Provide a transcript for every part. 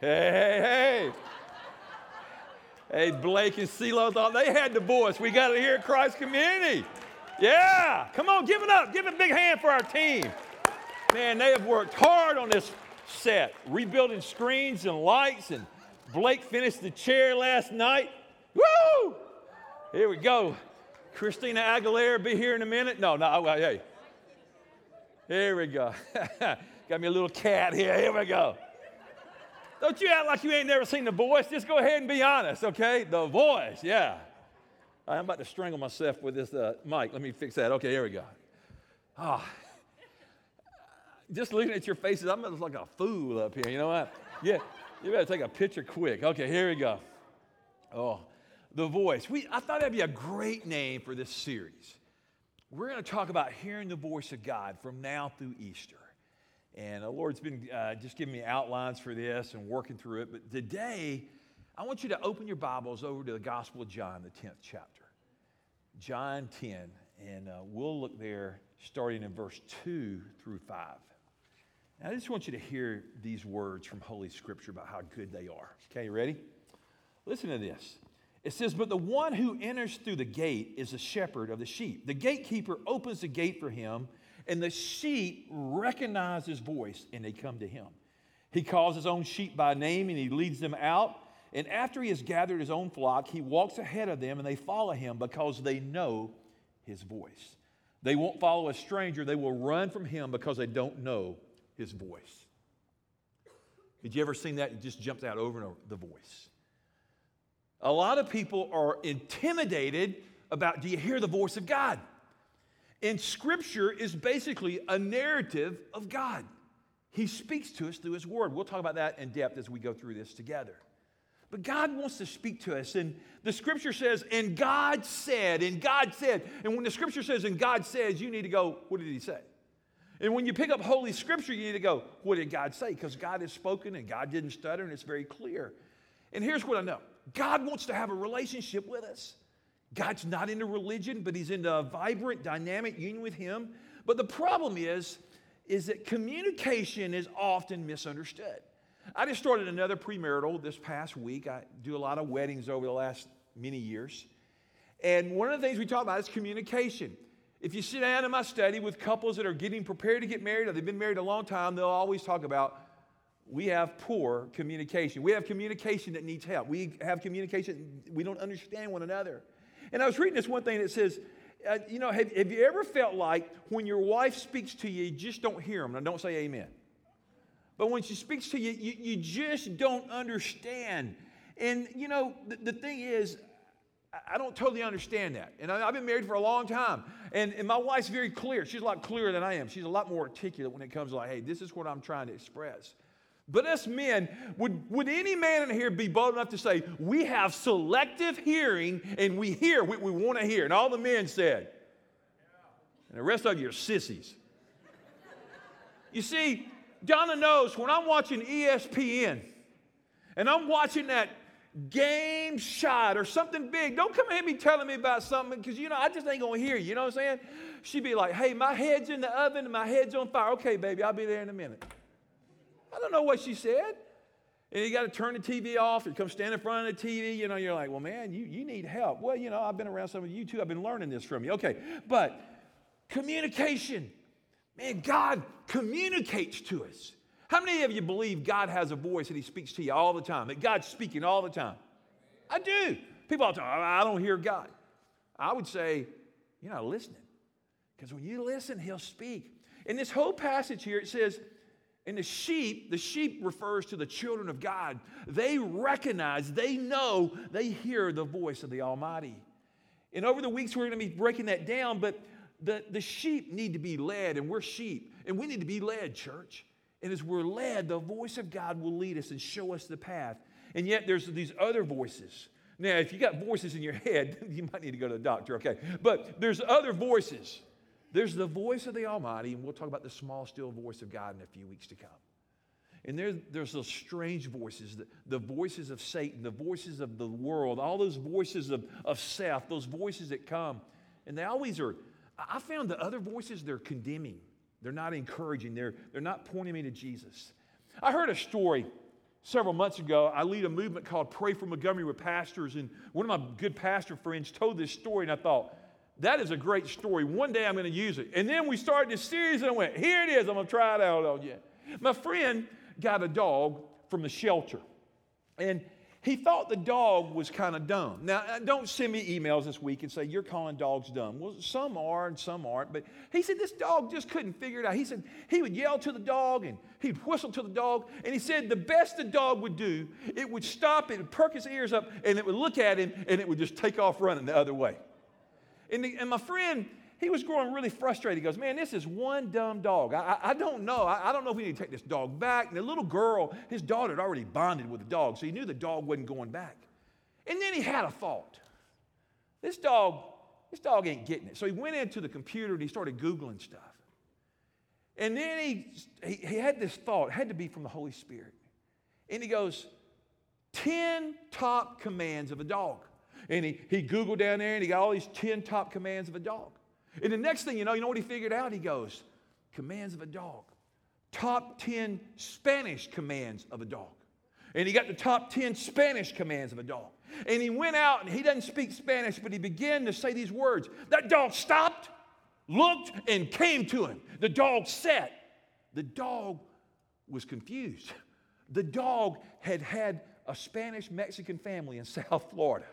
Hey, hey, hey. Hey, Blake and CeeLo thought they had the voice. We got it here at Christ Community. Yeah, come on, give it up. Give it a big hand for our team. Man, they have worked hard on this set, rebuilding screens and lights, and Blake finished the chair last night. Woo! Here we go. Christina Aguilera be here in a minute. No, no, hey. Here we go. Got me a little cat here. Here we go. Don't you act like you ain't never seen The Voice. Just go ahead and be honest, okay? The Voice, yeah. I'm about to strangle myself with this uh, mic. Let me fix that. Okay, here we go. Ah. Just looking at your faces, I'm like a fool up here. You know what? Yeah, you better take a picture quick. Okay, here we go. Oh, the voice. We, I thought that'd be a great name for this series. We're going to talk about hearing the voice of God from now through Easter. And the Lord's been uh, just giving me outlines for this and working through it. But today, I want you to open your Bibles over to the Gospel of John, the 10th chapter. John 10, and uh, we'll look there starting in verse 2 through 5. Now, I just want you to hear these words from Holy Scripture about how good they are. Okay, you ready? Listen to this. It says, But the one who enters through the gate is the shepherd of the sheep. The gatekeeper opens the gate for him, and the sheep recognize his voice and they come to him. He calls his own sheep by name and he leads them out. And after he has gathered his own flock, he walks ahead of them and they follow him because they know his voice. They won't follow a stranger, they will run from him because they don't know his voice. Did you ever seen that? It just jumps out over and over the voice. A lot of people are intimidated about do you hear the voice of God? And scripture is basically a narrative of God. He speaks to us through his word. We'll talk about that in depth as we go through this together. But God wants to speak to us. And the scripture says, and God said, and God said. And when the scripture says, and God says, you need to go, what did he say? And when you pick up Holy Scripture, you need to go, what did God say? Because God has spoken and God didn't stutter and it's very clear. And here's what I know God wants to have a relationship with us. God's not into religion, but He's into a vibrant, dynamic union with Him. But the problem is, is that communication is often misunderstood. I just started another premarital this past week. I do a lot of weddings over the last many years. And one of the things we talk about is communication. If you sit down in my study with couples that are getting prepared to get married or they've been married a long time, they'll always talk about we have poor communication. We have communication that needs help. We have communication, we don't understand one another. And I was reading this one thing that says, uh, you know, have, have you ever felt like when your wife speaks to you, you just don't hear them? Now, don't say amen. But when she speaks to you, you, you just don't understand. And, you know, the, the thing is, I don't totally understand that. And I've been married for a long time. And, and my wife's very clear. She's a lot clearer than I am. She's a lot more articulate when it comes to like, hey, this is what I'm trying to express. But us men, would, would any man in here be bold enough to say, we have selective hearing and we hear what we want to hear? And all the men said. And the rest of you are sissies. You see, Donna knows when I'm watching ESPN and I'm watching that game shot or something big. Don't come at me telling me about something because, you know, I just ain't going to hear you. You know what I'm saying? She'd be like, hey, my head's in the oven and my head's on fire. Okay, baby, I'll be there in a minute. I don't know what she said. And you got to turn the TV off and come stand in front of the TV. You know, you're like, well, man, you, you need help. Well, you know, I've been around some of you too. I've been learning this from you. Okay, but communication. Man, God communicates to us. How many of you believe God has a voice and He speaks to you all the time? That God's speaking all the time? I do. People all the time, I don't hear God. I would say, you're not listening. Because when you listen, He'll speak. In this whole passage here, it says, and the sheep, the sheep refers to the children of God. They recognize, they know, they hear the voice of the Almighty. And over the weeks, we're going to be breaking that down, but the, the sheep need to be led, and we're sheep, and we need to be led, church. And as we're led, the voice of God will lead us and show us the path. And yet there's these other voices. Now, if you got voices in your head, you might need to go to the doctor, okay? But there's other voices. There's the voice of the Almighty, and we'll talk about the small, still voice of God in a few weeks to come. And there, there's those strange voices, the, the, voices of Satan, the voices of the world, all those voices of, of Seth, those voices that come. And they always are, I found the other voices, they're condemning. They're not encouraging. They're, they're not pointing me to Jesus. I heard a story several months ago, I lead a movement called Pray for Montgomery with pastors, and one of my good pastor friends told this story, and I thought, that is a great story. One day I'm going to use it. And then we started this series, and I went, here it is. I'm going to try it out on you. My friend got a dog from the shelter, and he thought the dog was kind of dumb. Now, uh, don't send me emails this week and say, You're calling dogs dumb. Well, some are and some aren't. But he said this dog just couldn't figure it out. He said he would yell to the dog and he'd whistle to the dog. And he said the best the dog would do, it would stop, it would perk its ears up, and it would look at him and it would just take off running the other way. And, the, and my friend, he was growing really frustrated. He goes, Man, this is one dumb dog. I, I, I don't know. I, I, don't know if we need to take this dog back. And the little girl, his daughter had already bonded with the dog, so he knew the dog wasn't going back. And then he had a thought. This dog, this dog ain't getting it. So he went into the computer and he started Googling stuff. And then he, he, he had this thought, it had to be from the Holy Spirit. And he goes, 10 top commands of a dog. And he, he Googled down there and he got all these 10 top commands of a dog. And the next thing you know, you know what he figured out? He goes, commands of a dog. Top 10 Spanish commands of a dog. And he got the top 10 Spanish commands of a dog. And he went out and he doesn't speak Spanish, but he began to say these words. That dog stopped, looked, and came to him. The dog sat. The dog was confused. The dog had had a Spanish Mexican family in South Florida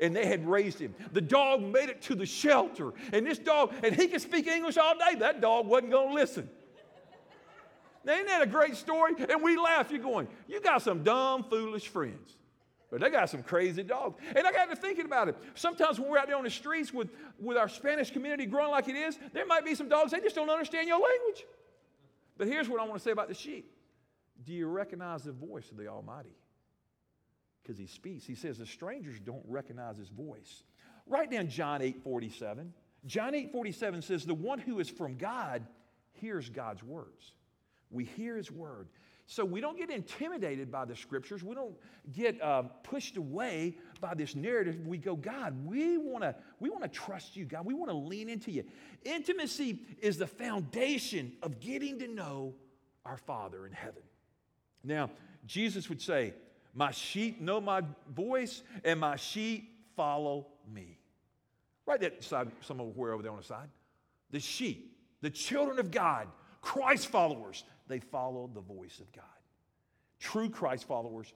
and they had raised him. The dog made it to the shelter, and this dog, and he could speak English all day. That dog wasn't going to listen. Now, isn't that a great story? And we laugh. You're going, you got some dumb, foolish friends. But they got some crazy dogs. And I got to thinking about it. Sometimes when we're out there on the streets with, with our Spanish community growing like it is, there might be some dogs, they just don't understand your language. But here's what I want to say about the sheep Do you recognize the voice of the Almighty? Because he speaks. He says the strangers don't recognize his voice. Write down John 8 47. John 8 47 says, The one who is from God hears God's words. We hear his word. So we don't get intimidated by the scriptures. We don't get uh, pushed away by this narrative. We go, God, we want to we want to trust you, God. We want to lean into you. Intimacy is the foundation of getting to know our Father in heaven. Now, Jesus would say, my sheep know my voice, and my sheep follow me. Right there, side, somewhere over there on the side. The sheep, the children of God, Christ followers, they follow the voice of God. True Christ followers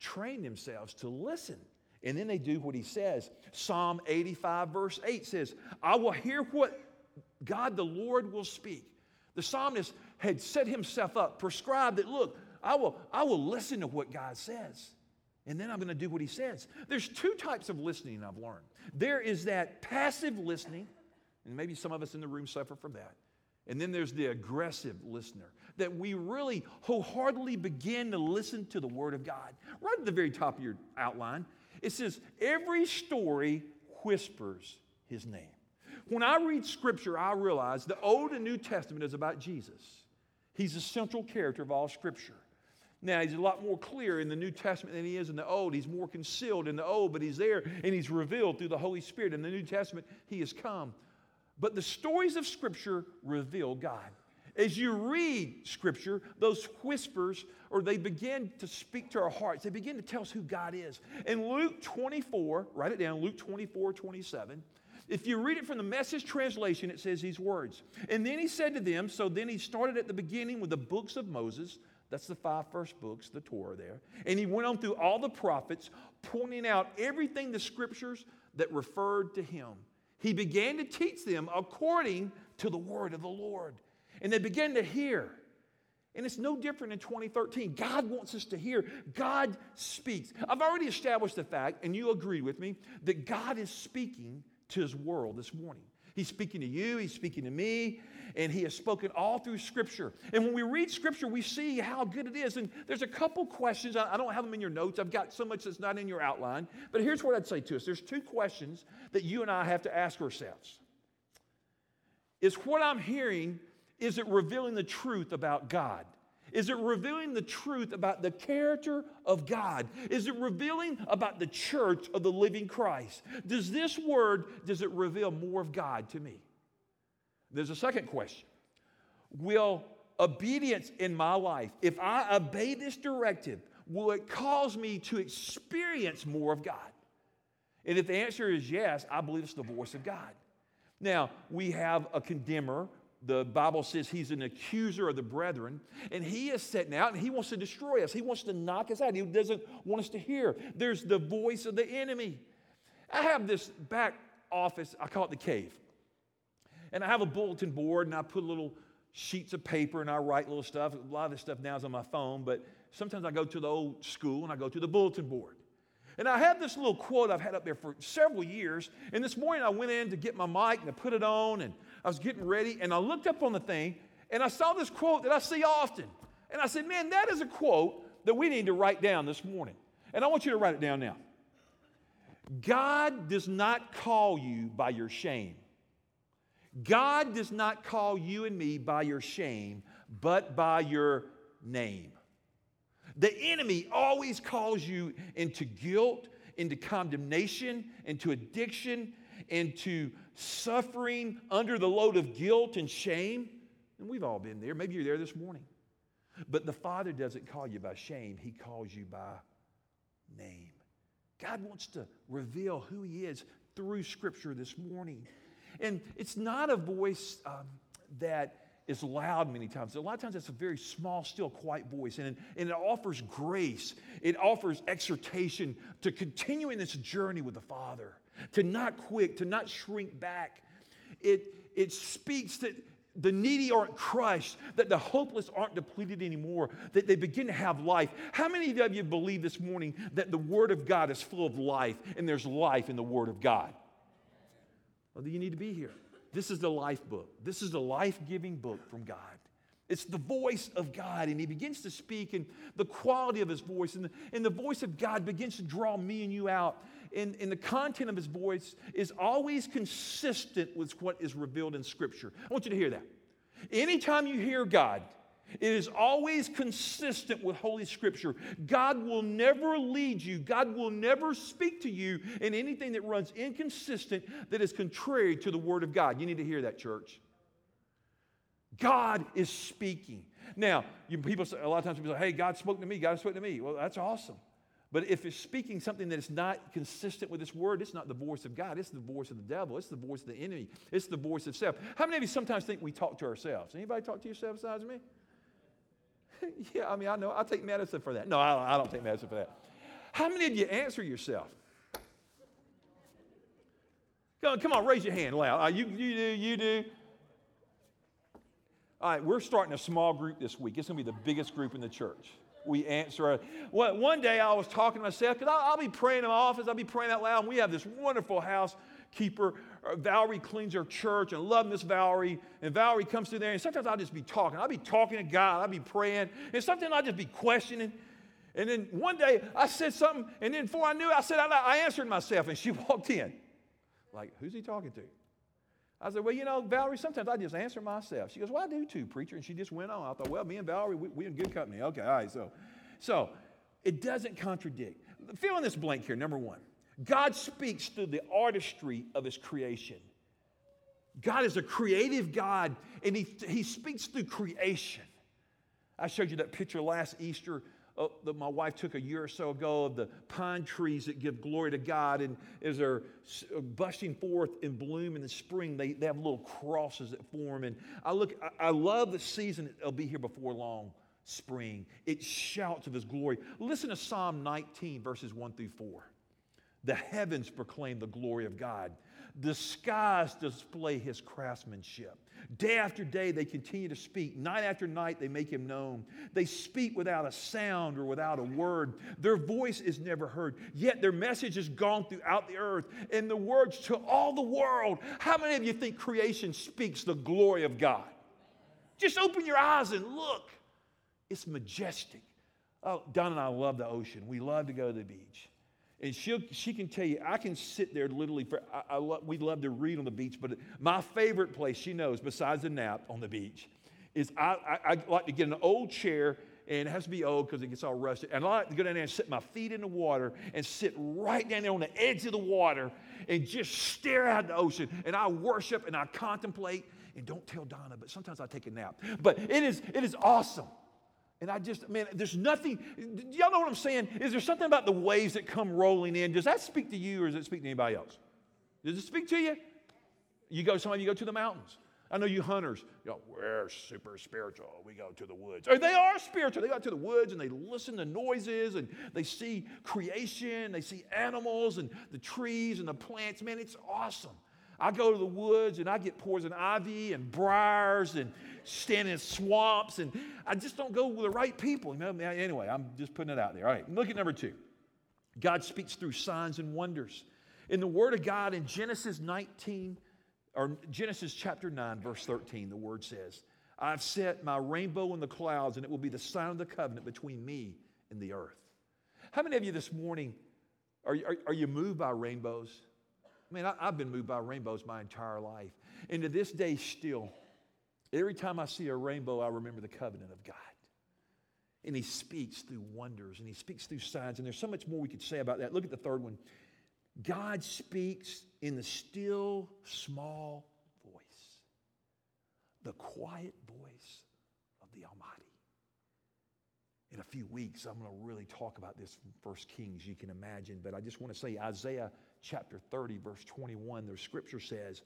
train themselves to listen. And then they do what he says. Psalm 85, verse 8 says, I will hear what God the Lord will speak. The psalmist had set himself up, prescribed that, look, I will, I will listen to what God says. And then I'm going to do what he says. There's two types of listening I've learned. There is that passive listening, and maybe some of us in the room suffer from that. And then there's the aggressive listener, that we really wholeheartedly begin to listen to the Word of God. Right at the very top of your outline, it says, Every story whispers his name. When I read Scripture, I realize the Old and New Testament is about Jesus. He's the central character of all Scripture. Now, he's a lot more clear in the New Testament than he is in the Old. He's more concealed in the Old, but he's there and he's revealed through the Holy Spirit. In the New Testament, he has come. But the stories of Scripture reveal God. As you read Scripture, those whispers, or they begin to speak to our hearts, they begin to tell us who God is. In Luke 24, write it down, Luke 24, 27, if you read it from the message translation, it says these words. And then he said to them, so then he started at the beginning with the books of Moses that's the five first books, the Torah there. And he went on through all the prophets, pointing out everything the scriptures that referred to him. He began to teach them according to the word of the Lord. And they began to hear. And it's no different in 2013. God wants us to hear. God speaks. I've already established the fact, and you agree with me, that God is speaking to his world this morning. He's speaking to you, he's speaking to me, and he has spoken all through Scripture. And when we read Scripture, we see how good it is. And there's a couple questions. I don't have them in your notes, I've got so much that's not in your outline. But here's what I'd say to us there's two questions that you and I have to ask ourselves. Is what I'm hearing, is it revealing the truth about God? Is it revealing the truth about the character of God? Is it revealing about the church of the living Christ? Does this word does it reveal more of God to me? There's a second question. Will obedience in my life, if I obey this directive, will it cause me to experience more of God? And if the answer is yes, I believe it's the voice of God. Now, we have a condemner. The Bible says he's an accuser of the brethren, and he is setting out and he wants to destroy us. He wants to knock us out. He doesn't want us to hear. There's the voice of the enemy. I have this back office, I call it the cave. And I have a bulletin board, and I put little sheets of paper and I write little stuff. A lot of this stuff now is on my phone, but sometimes I go to the old school and I go to the bulletin board. And I have this little quote I've had up there for several years. And this morning I went in to get my mic and I put it on and I was getting ready and I looked up on the thing and I saw this quote that I see often. And I said, man, that is a quote that we need to write down this morning. And I want you to write it down now. God does not call you by your shame. God does not call you and me by your shame, but by your name. The enemy always calls you into guilt, into condemnation, into addiction, into suffering under the load of guilt and shame. And we've all been there. Maybe you're there this morning. But the Father doesn't call you by shame, He calls you by name. God wants to reveal who He is through Scripture this morning. And it's not a voice um, that is loud many times. A lot of times it's a very small, still, quiet voice. And, and it offers grace, it offers exhortation to continue in this journey with the Father, to not quit, to not shrink back. It, it speaks that the needy aren't crushed, that the hopeless aren't depleted anymore, that they begin to have life. How many of you believe this morning that the Word of God is full of life and there's life in the Word of God? Well, you need to be here. This is the life book. This is the life giving book from God. It's the voice of God, and He begins to speak, and the quality of His voice, and the, and the voice of God begins to draw me and you out. And, and the content of His voice is always consistent with what is revealed in Scripture. I want you to hear that. Anytime you hear God, it is always consistent with Holy Scripture. God will never lead you, God will never speak to you in anything that runs inconsistent, that is contrary to the Word of God. You need to hear that, church. God is speaking. Now, you, people say, a lot of times people say, hey, God spoke to me, God spoke to me. Well, that's awesome. But if it's speaking something that is not consistent with this word, it's not the voice of God. It's the voice of the devil. It's the voice of the enemy. It's the voice of self. How many of you sometimes think we talk to ourselves? Anybody talk to yourself besides me? yeah, I mean, I know. I take medicine for that. No, I, I don't take medicine for that. How many of you answer yourself? Come on, come on raise your hand loud. Uh, you, you do, you do. All right, we're starting a small group this week. It's going to be the biggest group in the church. We answer. Well, one day I was talking to myself because I'll, I'll, be praying in my office. I'll be praying out loud. And we have this wonderful housekeeper. Uh, Valerie cleans her church and love Miss Valerie. And Valerie comes through there. And sometimes I'll just be talking. I'll be talking to God. I'll be praying. And sometimes I'll just be questioning. And then one day I said something. And then before I knew it, I said, I, I answered myself. And she walked in. Like, who's he talking to? I said, Well, you know, Valerie, sometimes I just answer myself. She goes, Well, I do too, preacher. And she just went on. I thought, Well, me and Valerie, we, we in good company. Okay, all right. So, so it doesn't contradict. Fill in this blank here. Number one, God speaks through the artistry of his creation. God is a creative God, and he, he speaks through creation. I showed you that picture last Easter uh, that my wife took a year or so ago of the pine trees that give glory to God. And as they're uh, busting forth in bloom in the spring, they, they have little crosses that form. And I look, I, I love the season. It'll be here before long, spring. It shouts of his glory. Listen to Psalm 19, verses 1 through 4. The heavens proclaim the glory of God. The skies display his craftsmanship. Day after day, they continue to speak. Night after night, they make him known. They speak without a sound or without a word. Their voice is never heard, yet their message has gone throughout the earth and the words to all the world. How many of you think creation speaks the glory of God? Just open your eyes and look. It's majestic. Oh, Don and I love the ocean. We love to go to the beach. And she she can tell you, I can sit there literally for, I, I lo- we love to read on the beach, but my favorite place, she knows, besides a nap on the beach, is I, I, I like to get an old chair, and it has to be old because it gets all rusted. And I like to go down there and sit my feet in the water and sit right down there on the edge of the water and just stare out the ocean. And I worship and I contemplate. and don't tell Donna, but sometimes I take a nap. But it is, it is awesome. And I just, man, there's nothing, y'all know what I'm saying? Is there something about the waves that come rolling in? Does that speak to you or does it speak to anybody else? Does it speak to you? You go, some of you go to the mountains. I know you hunters, you know, we're super spiritual. We go to the woods. Or they are spiritual. They go to the woods and they listen to noises and they see creation, they see animals and the trees and the plants. Man, it's awesome. I go to the woods and I get poison ivy and briars and stand in swamps and I just don't go with the right people. You know? Anyway, I'm just putting it out there. All right, look at number two. God speaks through signs and wonders. In the Word of God in Genesis 19, or Genesis chapter 9, verse 13, the Word says, I've set my rainbow in the clouds, and it will be the sign of the covenant between me and the earth. How many of you this morning are, are, are you moved by rainbows? I mean, I, I've been moved by rainbows my entire life. And to this day, still, every time I see a rainbow, I remember the covenant of God. And He speaks through wonders and He speaks through signs. And there's so much more we could say about that. Look at the third one God speaks in the still, small voice, the quiet voice of the Almighty. In a few weeks, I'm going to really talk about this from First Kings, you can imagine. But I just want to say Isaiah chapter 30, verse 21, the scripture says,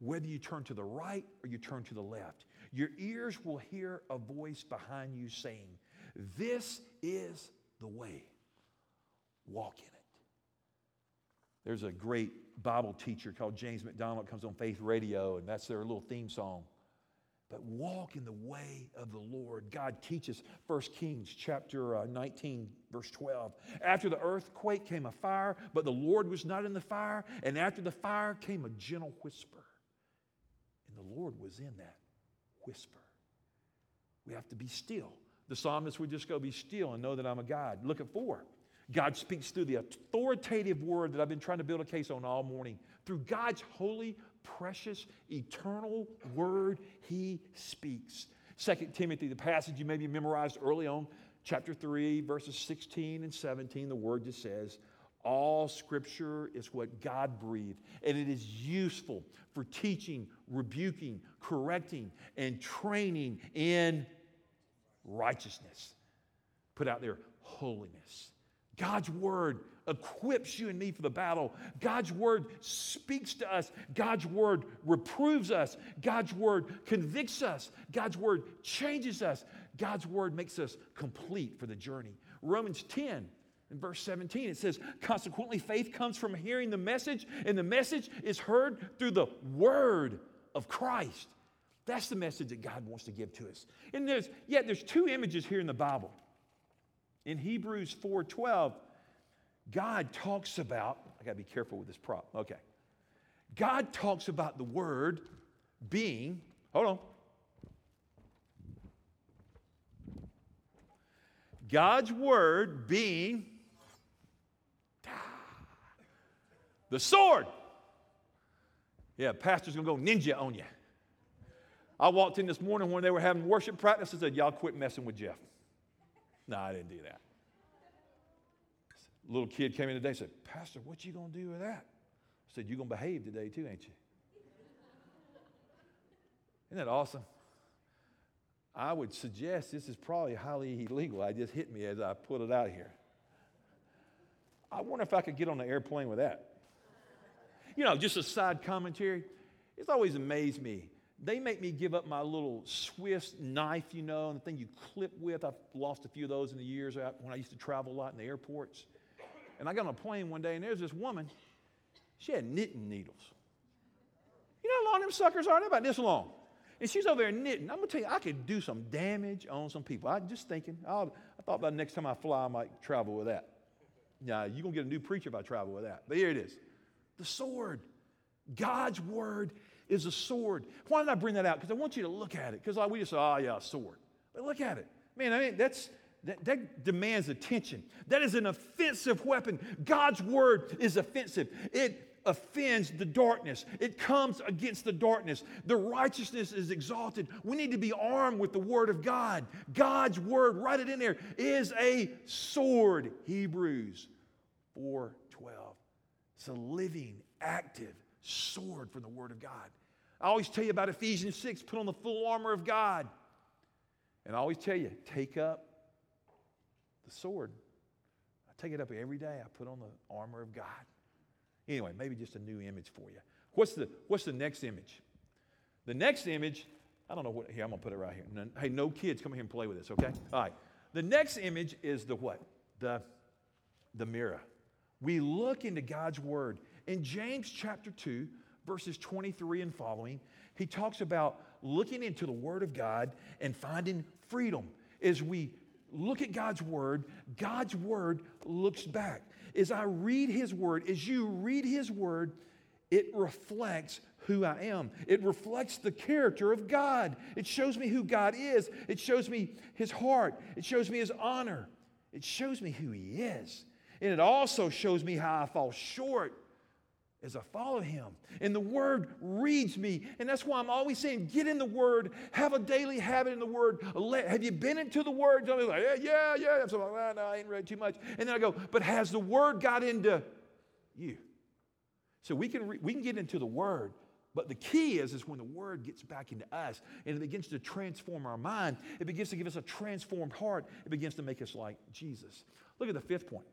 whether you turn to the right or you turn to the left, your ears will hear a voice behind you saying, This is the way. Walk in it. There's a great Bible teacher called James MacDonald comes on Faith Radio, and that's their little theme song but walk in the way of the Lord. God teaches 1 Kings chapter uh, 19 verse 12. After the earthquake came a fire, but the Lord was not in the fire, and after the fire came a gentle whisper. Lord was in that whisper. We have to be still. The psalmist would just go, Be still and know that I'm a God. Look at four. God speaks through the authoritative word that I've been trying to build a case on all morning. Through God's holy, precious, eternal word he speaks. Second Timothy, the passage you maybe memorized early on, chapter 3, verses 16 and 17, the word just says, all scripture is what God breathed, and it is useful for teaching, rebuking, correcting, and training in righteousness. Put out there, holiness. God's word equips you and me for the battle. God's word speaks to us. God's word reproves us. God's word convicts us. God's word changes us. God's word makes us complete for the journey. Romans 10 in verse 17 it says, Consequently, faith comes from hearing the message, and the message is heard through the word of Christ. That's the message that God wants to give to us. And there's, yet there's two images here in the Bible. In Hebrews 4:12, God talks about, I gotta be careful with this prop. Okay. God talks about the word being, hold on. God's word being the sword. Yeah, pastor's gonna go ninja on you. I walked in this morning when they were having worship practice and said, Y'all quit messing with Jeff. No, I didn't do that little kid came in today and said, Pastor, what you to do with that? I said, You're to behave today too, ain't you? Isn't that awesome? I would suggest this is probably highly illegal. I just hit me as I put it out here. I wonder if I could get on the airplane with that. You know, just a side commentary. It's always amazed me. They make me give up my little Swiss knife, you know, and the thing you clip with. I've lost a few of those in the years when I used to travel a lot in the airports. And I got on a plane one day, and there's this woman. She had knitting needles. You know how long them suckers are? They're about this long. And she's over there knitting. I'm going to tell you, I could do some damage on some people. I'm just thinking, I'll, i thought about next time I fly, I might travel with that. Yeah, you're going to get a new preacher if I travel with that. But here it is the sword. God's word is a sword. Why did I bring that out? Because I want you to look at it. Because we just say, oh, yeah, sword. But look at it. Man, I mean, that's that, that, demands attention. That is an offensive weapon. God's word is offensive. It offends the darkness, it comes against the darkness. The righteousness is exalted. We need to be armed with the word of God. God's word, write it in there, is a sword. Hebrews 4 12. It's a living, active sword from the word of God. I always tell you about Ephesians 6 put on the full armor of God. And I always tell you, take up the sword. I take it up every day. I put on the armor of God. Anyway, maybe just a new image for you. What's the, what's the next image? The next image, I don't know what, here, I'm going to put it right here. hey, no kids, come here and play with this, okay? All right. The next image is the what? The, the mirror. We look into God's word. In James chapter 2, verses 23 and following, he talks about looking into the word of God and finding freedom. As we look at God's word, God's word looks back. As I read his word, as you read his word, it reflects who I am. It reflects the character of God. It shows me who God is. It shows me his heart. It shows me his honor. It shows me who he is. And it also shows me how I fall short as I follow him. And the word reads me. And that's why I'm always saying, get in the word, have a daily habit in the word. Have you been into the word? Don't like, yeah, yeah, yeah. I'm like, well, no, I ain't read too much. And then I go, but has the word got into you? So we can, re- we can get into the word. But the key is, is when the word gets back into us and it begins to transform our mind, it begins to give us a transformed heart, it begins to make us like Jesus. Look at the fifth point.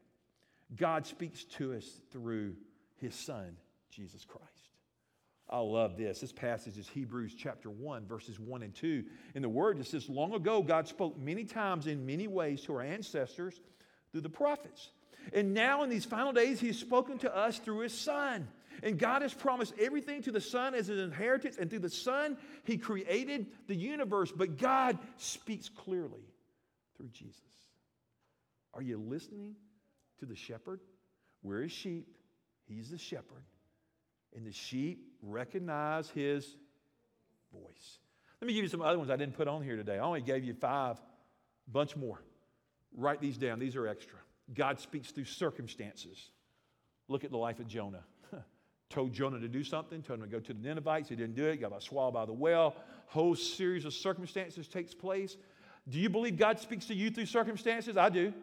God speaks to us through his son, Jesus Christ. I love this. This passage is Hebrews chapter 1, verses 1 and 2. In the word, it says, Long ago, God spoke many times in many ways to our ancestors through the prophets. And now, in these final days, He has spoken to us through His Son. And God has promised everything to the Son as an inheritance, and through the Son, He created the universe. But God speaks clearly through Jesus. Are you listening to the shepherd? We're his sheep. He's the shepherd. And the sheep recognize his voice. Let me give you some other ones I didn't put on here today. I only gave you five, bunch more. Write these down, these are extra. God speaks through circumstances. Look at the life of Jonah. told Jonah to do something, told him to go to the Ninevites. He didn't do it, He got swallowed by the whale. Whole series of circumstances takes place. Do you believe God speaks to you through circumstances? I do.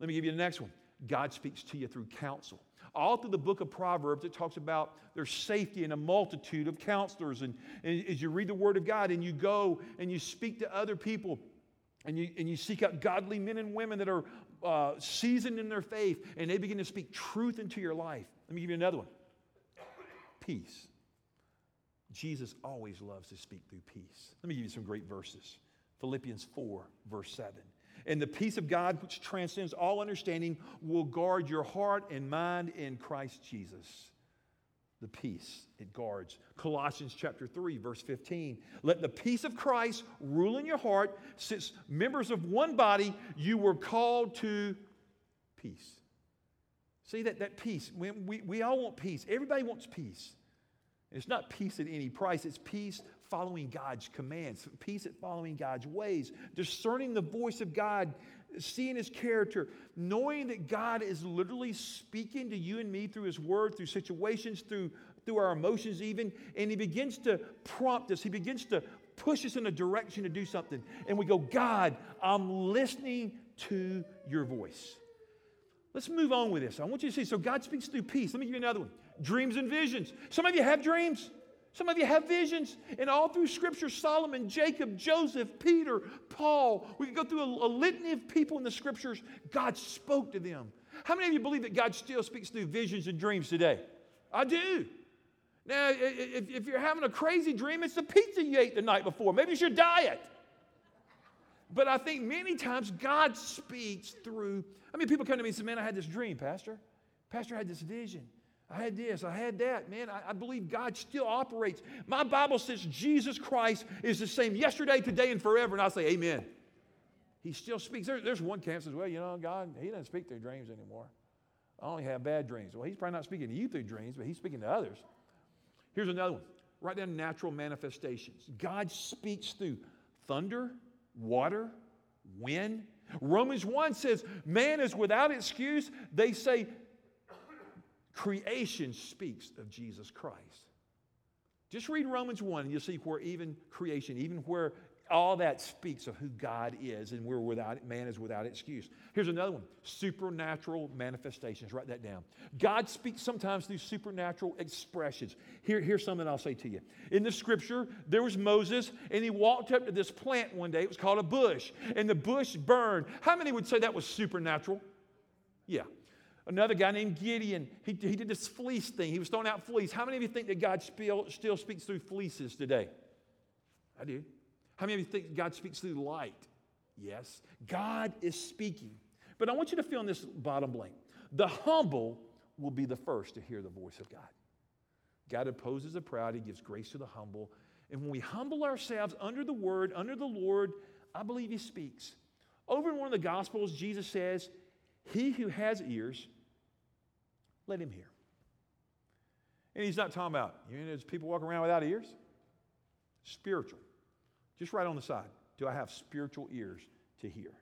Let me give you the next one. God speaks to you through counsel. All through the book of Proverbs, it talks about there's safety in a multitude of counselors. And, and as you read the Word of God and you go and you speak to other people and you, and you seek out godly men and women that are uh, seasoned in their faith and they begin to speak truth into your life. Let me give you another one peace. Jesus always loves to speak through peace. Let me give you some great verses. Philippians 4, verse 7. And the peace of God, which transcends all understanding, will guard your heart and mind in Christ Jesus. The peace it guards. Colossians chapter 3, verse 15. Let the peace of Christ rule in your heart, since members of one body, you were called to peace. See that, that peace. We, we, we all want peace. Everybody wants peace. It's not peace at any price, it's peace following God's commands, peace at following God's ways, discerning the voice of God, seeing his character, knowing that God is literally speaking to you and me through his word, through situations, through, through our emotions, even. And he begins to prompt us, he begins to push us in a direction to do something. And we go, God, I'm listening to your voice. Let's move on with this. I want you to see so God speaks through peace. Let me give you another one dreams and visions. Some of you have dreams. Some of you have visions, and all through Scripture Solomon, Jacob, Joseph, Peter, Paul we could go through a, a, litany of people in the Scriptures. God spoke to them. How many of you believe that God still speaks through visions and dreams today? I do. Now, if, if you're having a crazy dream, it's the pizza you ate the night before. Maybe it's your diet. But I think many times God speaks through. I mean, people come to me and say, Man, I had this dream, Pastor. Pastor I had this vision. I had this, I had that. Man, I, I, believe God still operates. My Bible says Jesus Christ is the same yesterday, today, and forever. And I say, Amen. He still speaks. There, there's one camp says, Well, you know, God, He doesn't speak through dreams anymore. I only have bad dreams. Well, He's probably not speaking to you through dreams, but He's speaking to others. Here's another one. Write down natural manifestations. God speaks through thunder, water, wind. Romans 1 says, Man is without excuse. They say, creation speaks of Jesus Christ. Just read Romans 1 and you'll see where even creation, even where All that speaks of who God is, and we're without man is without excuse. Here's another one: supernatural manifestations. Write that down. God speaks sometimes through supernatural expressions. Here, here's something I'll say to you. In the scripture, there was Moses, and he walked up to this plant one day. It was called a bush, and the bush burned. How many would say that was supernatural? Yeah. Another guy named Gideon, he, he did this fleece thing. He was throwing out fleece. How many of you think that God still, still speaks through fleeces today? I do. How many of you think God speaks through light? Yes. God is speaking. But I want you to fill in this bottom blank. The humble will be the first to hear the voice of God. God opposes the proud, He gives grace to the humble. And when we humble ourselves under the word, under the Lord, I believe He speaks. Over in one of the Gospels, Jesus says, He who has ears, let him hear. And He's not talking about, you know, there's people walking around without ears. Spiritual. Just right on the side. Do I have spiritual ears to hear?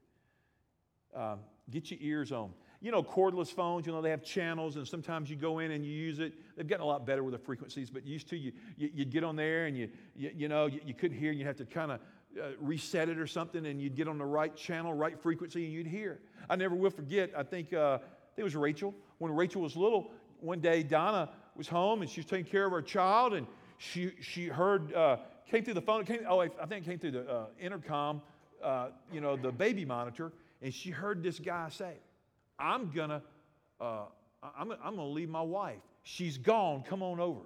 Um, get your ears on. You know, cordless phones, you know, they have channels, and sometimes you go in and you use it. They've gotten a lot better with the frequencies, but used to, you, you, would get on there and you, you, you know, you, you couldn't hear, and you have to kind of uh, reset it or something, and you'd get on the right channel, right frequency, and you'd hear. I never will forget, I think, uh, I think it was Rachel. When Rachel was little, one day Donna was home and she was taking care of her child, and she, she heard uh, came through the phone. Came, oh, I think it came through the uh, intercom, uh, you know, the baby monitor, and she heard this guy say, "I'm gonna, uh, I'm, I'm gonna leave my wife. She's gone. Come on over."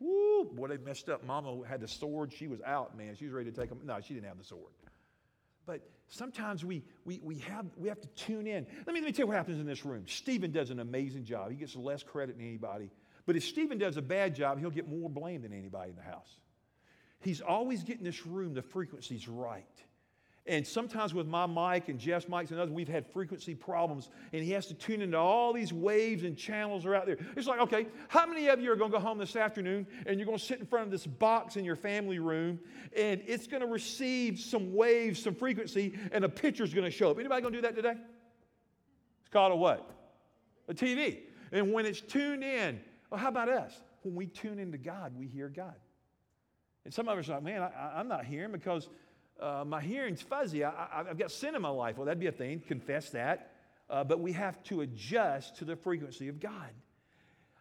Woo! Boy, they messed up. Mama had the sword. She was out, man. She was ready to take them. No, she didn't have the sword. But sometimes we, we, we, have, we have to tune in. Let me, let me tell you what happens in this room. Stephen does an amazing job. He gets less credit than anybody. But if Stephen does a bad job, he'll get more blame than anybody in the house. He's always getting this room, the frequencies right. And sometimes with my mic and Jeff's mics and others, we've had frequency problems, and he has to tune into all these waves and channels are out there. It's like, okay, how many of you are going to go home this afternoon and you're going to sit in front of this box in your family room, and it's going to receive some waves, some frequency, and a picture's going to show up? Anybody going to do that today? It's called a what? A TV. And when it's tuned in, well, how about us? When we tune into God, we hear God. And some of us are like, man, I, am not hearing because uh, my hearing's fuzzy. I, have got sin in my life. Well, that'd be a thing. Confess that. Uh, but we have to adjust to the frequency of God.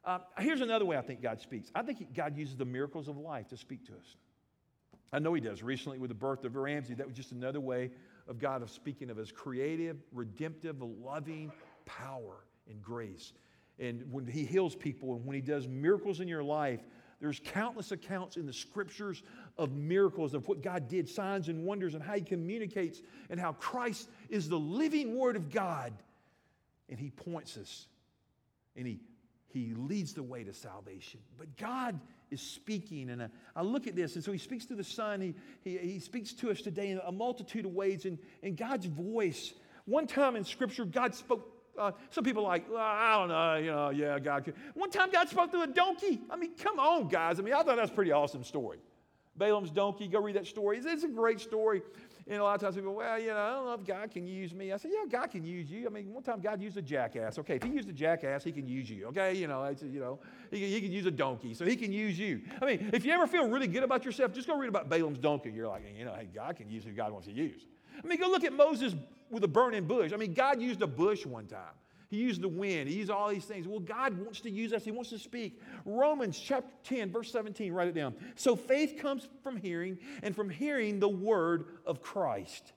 Uh, here's another way I think God speaks. I think God uses the miracles of life to speak to us. I know He does. Recently, with the birth of Ramsey, that was just another way of God of speaking of His creative, redemptive, loving power and grace. And when He heals people and when He does miracles in your life, there's countless accounts in the scriptures of miracles, of what God did, signs and wonders, and how He communicates, and how Christ is the living Word of God. And He points us, and He, he leads the way to salvation. But God is speaking, and I, I look at this, and so He speaks to the Son. He, he, he speaks to us today in a multitude of ways, and, and God's voice. One time in Scripture, God spoke uh, some people like, well, I don't know, you know, yeah, God. One time God spoke through a donkey. I mean, come on, guys. I mean, I thought that's a pretty awesome story. Balaam's donkey, go read that story. It's, it's a great story. And a lot of times people, well, you know, I don't know if God can use me. I said, yeah, God can use you. I mean, one time God used a jackass. Okay, if he used a jackass, he can use you. Okay, you know, you know, he can, he can use a donkey, so he can use you. I mean, if you ever feel really good about yourself, just go read about Balaam's donkey. You're like, you know, hey, God can use who God wants to use. I mean, go look at Moses with a burning bush. I mean, God used a bush one time. He used the wind. He used all these things. Well, God wants to use us. He wants to speak. Romans chapter 10, verse 17, write it down. So faith comes from hearing, and from hearing the word of Christ.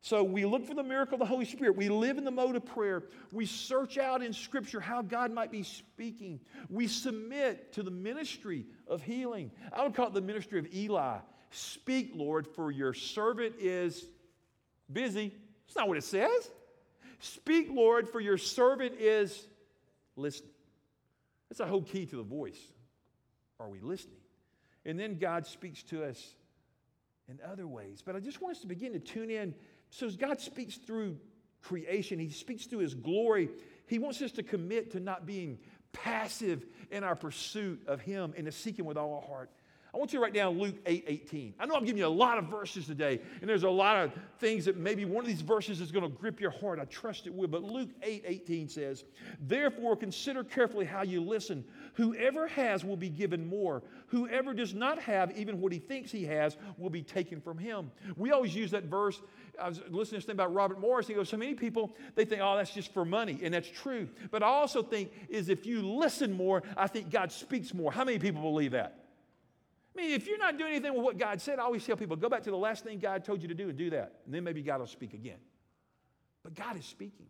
So we look for the miracle of the Holy Spirit. We live in the mode of prayer. We search out in Scripture how God might be speaking. We submit to the ministry of healing. I would call it the ministry of Eli. Speak, Lord, for your servant is busy. That's not what it says. Speak, Lord, for your servant is listening. That's a whole key to the voice. Are we listening? And then God speaks to us in other ways. But I just want us to begin to tune in. So God speaks through creation, He speaks through His glory. He wants us to commit to not being passive in our pursuit of Him and to seek Him with all our heart. I want you to write down Luke 8 18. I know I'm giving you a lot of verses today, and there's a lot of things that maybe one of these verses is going to grip your heart. I trust it will. But Luke 8 18 says, Therefore, consider carefully how you listen. Whoever has will be given more. Whoever does not have, even what he thinks he has, will be taken from him. We always use that verse. I was listening to something about Robert Morris. He goes, So many people, they think, oh, that's just for money. And that's true. But I also think is if you listen more, I think God speaks more. How many people believe that? I mean, if you're not doing anything with what God said, I always tell people go back to the last thing God told you to do and do that. And then maybe God will speak again. But God is speaking.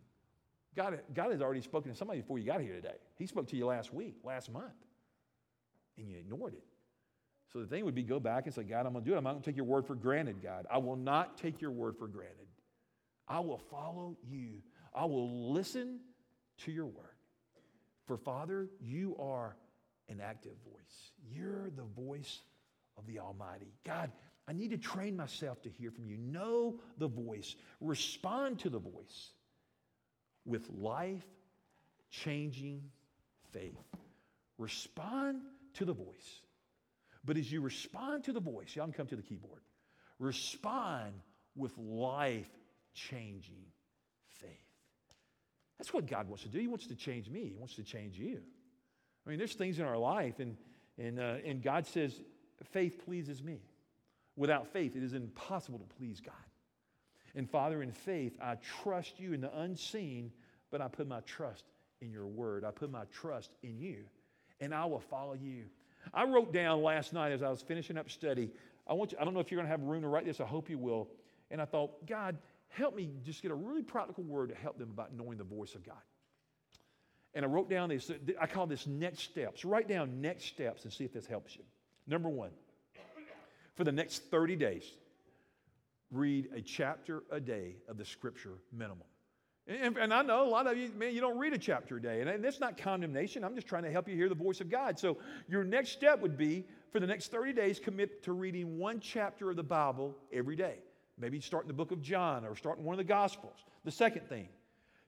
God, God has already spoken to somebody before you got here today. He spoke to you last week, last month, and you ignored it. So the thing would be go back and say, God, I'm going to do it. I'm not going to take your word for granted, God. I will not take your word for granted. I will follow you. I will listen to your word. For Father, you are an active voice. You're the voice of the Almighty. God, I need to train myself to hear from you. Know the voice, respond to the voice with life changing faith. Respond to the voice. But as you respond to the voice, y'all can come to the keyboard. Respond with life changing faith. That's what God wants to do. He wants to change me, He wants to change you. I mean, there's things in our life, and, and, uh, and God says, faith pleases me. Without faith, it is impossible to please God. And Father, in faith, I trust you in the unseen, but I put my trust in your word. I put my trust in you, and I will follow you. I wrote down last night as I was finishing up study. I want you, I don't know if you're going to have room to write this. I hope you will. And I thought, God, help me just get a really practical word to help them about knowing the voice of God. And I wrote down this, I call this next steps. Write down next steps and see if this helps you. Number one, for the next 30 days, read a chapter a day of the scripture minimum. And, and, I know a lot of you, man, you don't read a chapter a day. And that's not condemnation. I'm just trying to help you hear the voice of God. So your next step would be for the next 30 days, commit to reading one chapter of the Bible every day. Maybe start in the book of John or start in one of the Gospels. The second thing,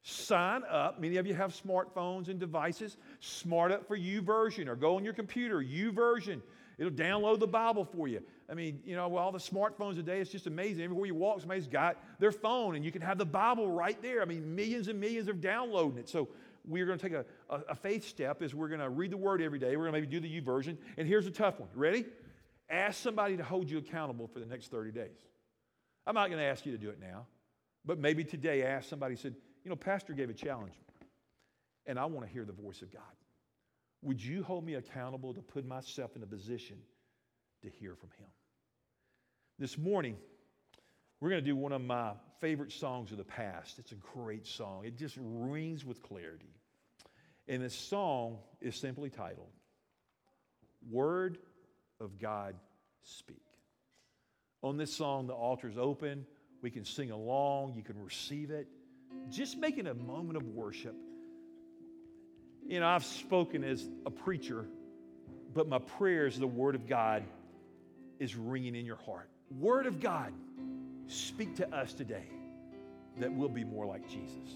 sign up. Many of you have smartphones and devices. Smart Up for YouVersion or go on your computer, YouVersion. It'll download the Bible for you. I mean, you know, with all the smartphones today, it's just amazing. Everywhere you walk, somebody's got their phone and you can have the Bible right there. I mean, millions and millions are downloading it. So we're going to take a, a, a faith step is we're going to read the word every day. We're going to maybe do the YouVersion. And here's a tough one. Ready? Ask somebody to hold you accountable for the next 30 days. I'm not going to ask you to do it now, but maybe today ask somebody, said, you know, Pastor gave a challenge, and I want to hear the voice of God. Would you hold me accountable to put myself in a position to hear from Him? This morning, we're going to do one of my favorite songs of the past. It's a great song, it just rings with clarity. And this song is simply titled Word of God Speak. On this song, the altar is open. We can sing along, you can receive it. Just make it a moment of worship you know, I've spoken as a preacher, but my prayer is the Word of God is ringing in your heart. Word of God, speak to us today that we'll be more like Jesus.